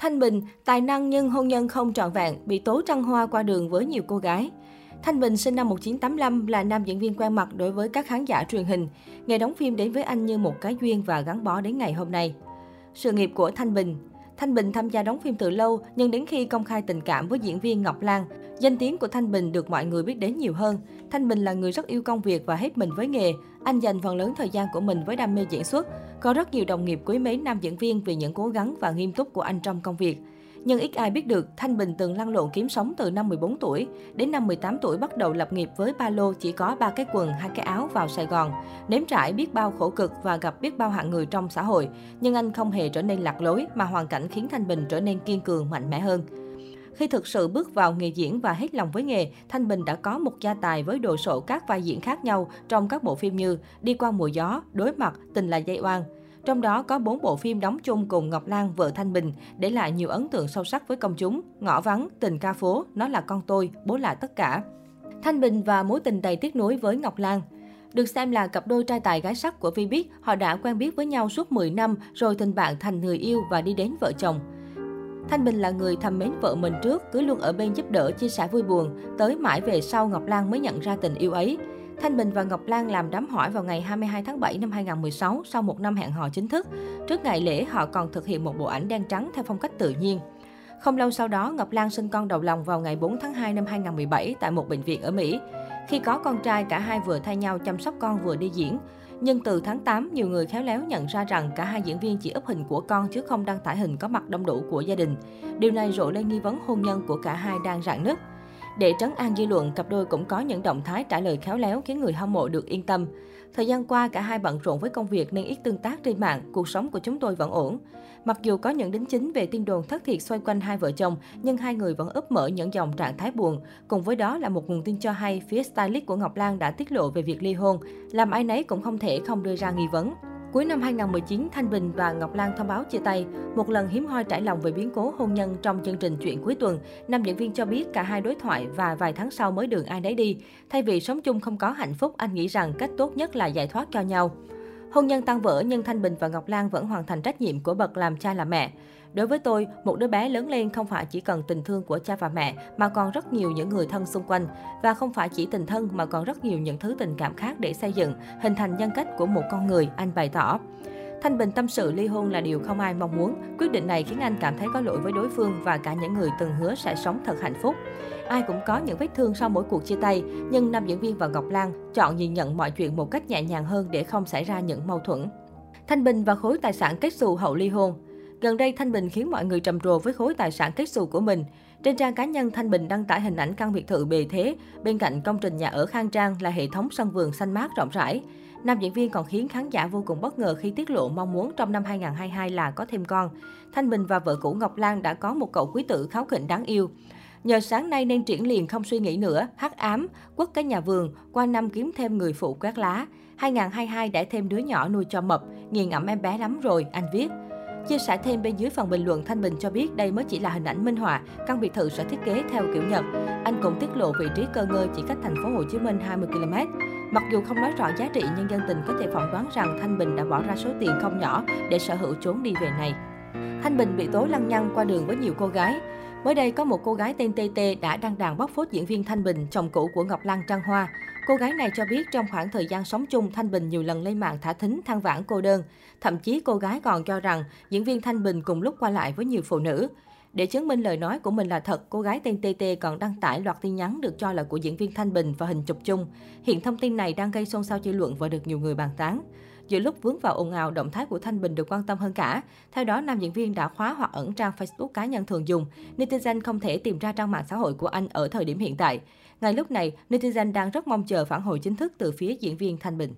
Thanh Bình, tài năng nhưng hôn nhân không trọn vẹn, bị tố trăng hoa qua đường với nhiều cô gái. Thanh Bình sinh năm 1985 là nam diễn viên quen mặt đối với các khán giả truyền hình. Nghề đóng phim đến với anh như một cái duyên và gắn bó đến ngày hôm nay. Sự nghiệp của Thanh Bình Thanh Bình tham gia đóng phim từ lâu, nhưng đến khi công khai tình cảm với diễn viên Ngọc Lan, danh tiếng của Thanh Bình được mọi người biết đến nhiều hơn. Thanh Bình là người rất yêu công việc và hết mình với nghề. Anh dành phần lớn thời gian của mình với đam mê diễn xuất. Có rất nhiều đồng nghiệp quý mến nam diễn viên vì những cố gắng và nghiêm túc của anh trong công việc. Nhưng ít ai biết được, Thanh Bình từng lăn lộn kiếm sống từ năm 14 tuổi. Đến năm 18 tuổi bắt đầu lập nghiệp với ba lô chỉ có ba cái quần, hai cái áo vào Sài Gòn. Nếm trải biết bao khổ cực và gặp biết bao hạng người trong xã hội. Nhưng anh không hề trở nên lạc lối, mà hoàn cảnh khiến Thanh Bình trở nên kiên cường, mạnh mẽ hơn. Khi thực sự bước vào nghề diễn và hết lòng với nghề, Thanh Bình đã có một gia tài với đồ sộ các vai diễn khác nhau trong các bộ phim như Đi qua mùa gió, Đối mặt, Tình là dây oan. Trong đó có 4 bộ phim đóng chung cùng Ngọc Lan, vợ Thanh Bình, để lại nhiều ấn tượng sâu sắc với công chúng. Ngõ vắng, tình ca phố, nó là con tôi, bố là tất cả. Thanh Bình và mối tình đầy tiếc nuối với Ngọc Lan. Được xem là cặp đôi trai tài gái sắc của Vbiz, họ đã quen biết với nhau suốt 10 năm, rồi tình bạn thành người yêu và đi đến vợ chồng. Thanh Bình là người thầm mến vợ mình trước, cứ luôn ở bên giúp đỡ, chia sẻ vui buồn. Tới mãi về sau Ngọc Lan mới nhận ra tình yêu ấy. Thanh Bình và Ngọc Lan làm đám hỏi vào ngày 22 tháng 7 năm 2016 sau một năm hẹn hò chính thức. Trước ngày lễ, họ còn thực hiện một bộ ảnh đen trắng theo phong cách tự nhiên. Không lâu sau đó, Ngọc Lan sinh con đầu lòng vào ngày 4 tháng 2 năm 2017 tại một bệnh viện ở Mỹ. Khi có con trai, cả hai vừa thay nhau chăm sóc con vừa đi diễn. Nhưng từ tháng 8, nhiều người khéo léo nhận ra rằng cả hai diễn viên chỉ ấp hình của con chứ không đăng tải hình có mặt đông đủ của gia đình. Điều này rộ lên nghi vấn hôn nhân của cả hai đang rạn nứt. Để trấn an dư luận, cặp đôi cũng có những động thái trả lời khéo léo khiến người hâm mộ được yên tâm. Thời gian qua, cả hai bận rộn với công việc nên ít tương tác trên mạng, cuộc sống của chúng tôi vẫn ổn. Mặc dù có những đính chính về tin đồn thất thiệt xoay quanh hai vợ chồng, nhưng hai người vẫn ấp mở những dòng trạng thái buồn. Cùng với đó là một nguồn tin cho hay phía stylist của Ngọc Lan đã tiết lộ về việc ly hôn, làm ai nấy cũng không thể không đưa ra nghi vấn. Cuối năm 2019, Thanh Bình và Ngọc Lan thông báo chia tay. Một lần hiếm hoi trải lòng về biến cố hôn nhân trong chương trình Chuyện cuối tuần, nam diễn viên cho biết cả hai đối thoại và vài tháng sau mới đường ai nấy đi. Thay vì sống chung không có hạnh phúc, anh nghĩ rằng cách tốt nhất là giải thoát cho nhau. Hôn nhân tan vỡ nhưng Thanh Bình và Ngọc Lan vẫn hoàn thành trách nhiệm của bậc làm cha làm mẹ. Đối với tôi, một đứa bé lớn lên không phải chỉ cần tình thương của cha và mẹ mà còn rất nhiều những người thân xung quanh và không phải chỉ tình thân mà còn rất nhiều những thứ tình cảm khác để xây dựng, hình thành nhân cách của một con người, anh bày tỏ. Thanh Bình tâm sự ly hôn là điều không ai mong muốn. Quyết định này khiến anh cảm thấy có lỗi với đối phương và cả những người từng hứa sẽ sống thật hạnh phúc. Ai cũng có những vết thương sau mỗi cuộc chia tay, nhưng nam diễn viên và Ngọc Lan chọn nhìn nhận mọi chuyện một cách nhẹ nhàng hơn để không xảy ra những mâu thuẫn. Thanh Bình và khối tài sản kết xù hậu ly hôn. Gần đây, Thanh Bình khiến mọi người trầm trồ với khối tài sản kết xù của mình. Trên trang cá nhân, Thanh Bình đăng tải hình ảnh căn biệt thự bề thế, bên cạnh công trình nhà ở khang trang là hệ thống sân vườn xanh mát rộng rãi. Nam diễn viên còn khiến khán giả vô cùng bất ngờ khi tiết lộ mong muốn trong năm 2022 là có thêm con. Thanh Bình và vợ cũ Ngọc Lan đã có một cậu quý tử kháo khỉnh đáng yêu. Nhờ sáng nay nên triển liền không suy nghĩ nữa, hắc ám, quất cái nhà vườn, qua năm kiếm thêm người phụ quét lá. 2022 đã thêm đứa nhỏ nuôi cho mập, nghiền ẩm em bé lắm rồi, anh viết. Chia sẻ thêm bên dưới phần bình luận, Thanh Bình cho biết đây mới chỉ là hình ảnh minh họa, căn biệt thự sẽ thiết kế theo kiểu Nhật. Anh cũng tiết lộ vị trí cơ ngơi chỉ cách thành phố Hồ Chí Minh 20 km. Mặc dù không nói rõ giá trị, nhưng dân tình có thể phỏng đoán rằng Thanh Bình đã bỏ ra số tiền không nhỏ để sở hữu chốn đi về này. Thanh Bình bị tố lăng nhăng qua đường với nhiều cô gái. Mới đây có một cô gái tên TT đã đăng đàn bóc phốt diễn viên Thanh Bình, chồng cũ của Ngọc Lan Trăng Hoa. Cô gái này cho biết trong khoảng thời gian sống chung, Thanh Bình nhiều lần lên mạng thả thính than vãn cô đơn. Thậm chí cô gái còn cho rằng diễn viên Thanh Bình cùng lúc qua lại với nhiều phụ nữ. Để chứng minh lời nói của mình là thật, cô gái tên TT còn đăng tải loạt tin nhắn được cho là của diễn viên Thanh Bình và hình chụp chung. Hiện thông tin này đang gây xôn xao dư luận và được nhiều người bàn tán. Giữa lúc vướng vào ồn ào, động thái của Thanh Bình được quan tâm hơn cả. Theo đó, nam diễn viên đã khóa hoặc ẩn trang Facebook cá nhân thường dùng. Netizen không thể tìm ra trang mạng xã hội của anh ở thời điểm hiện tại. Ngay lúc này, netizen đang rất mong chờ phản hồi chính thức từ phía diễn viên Thanh Bình.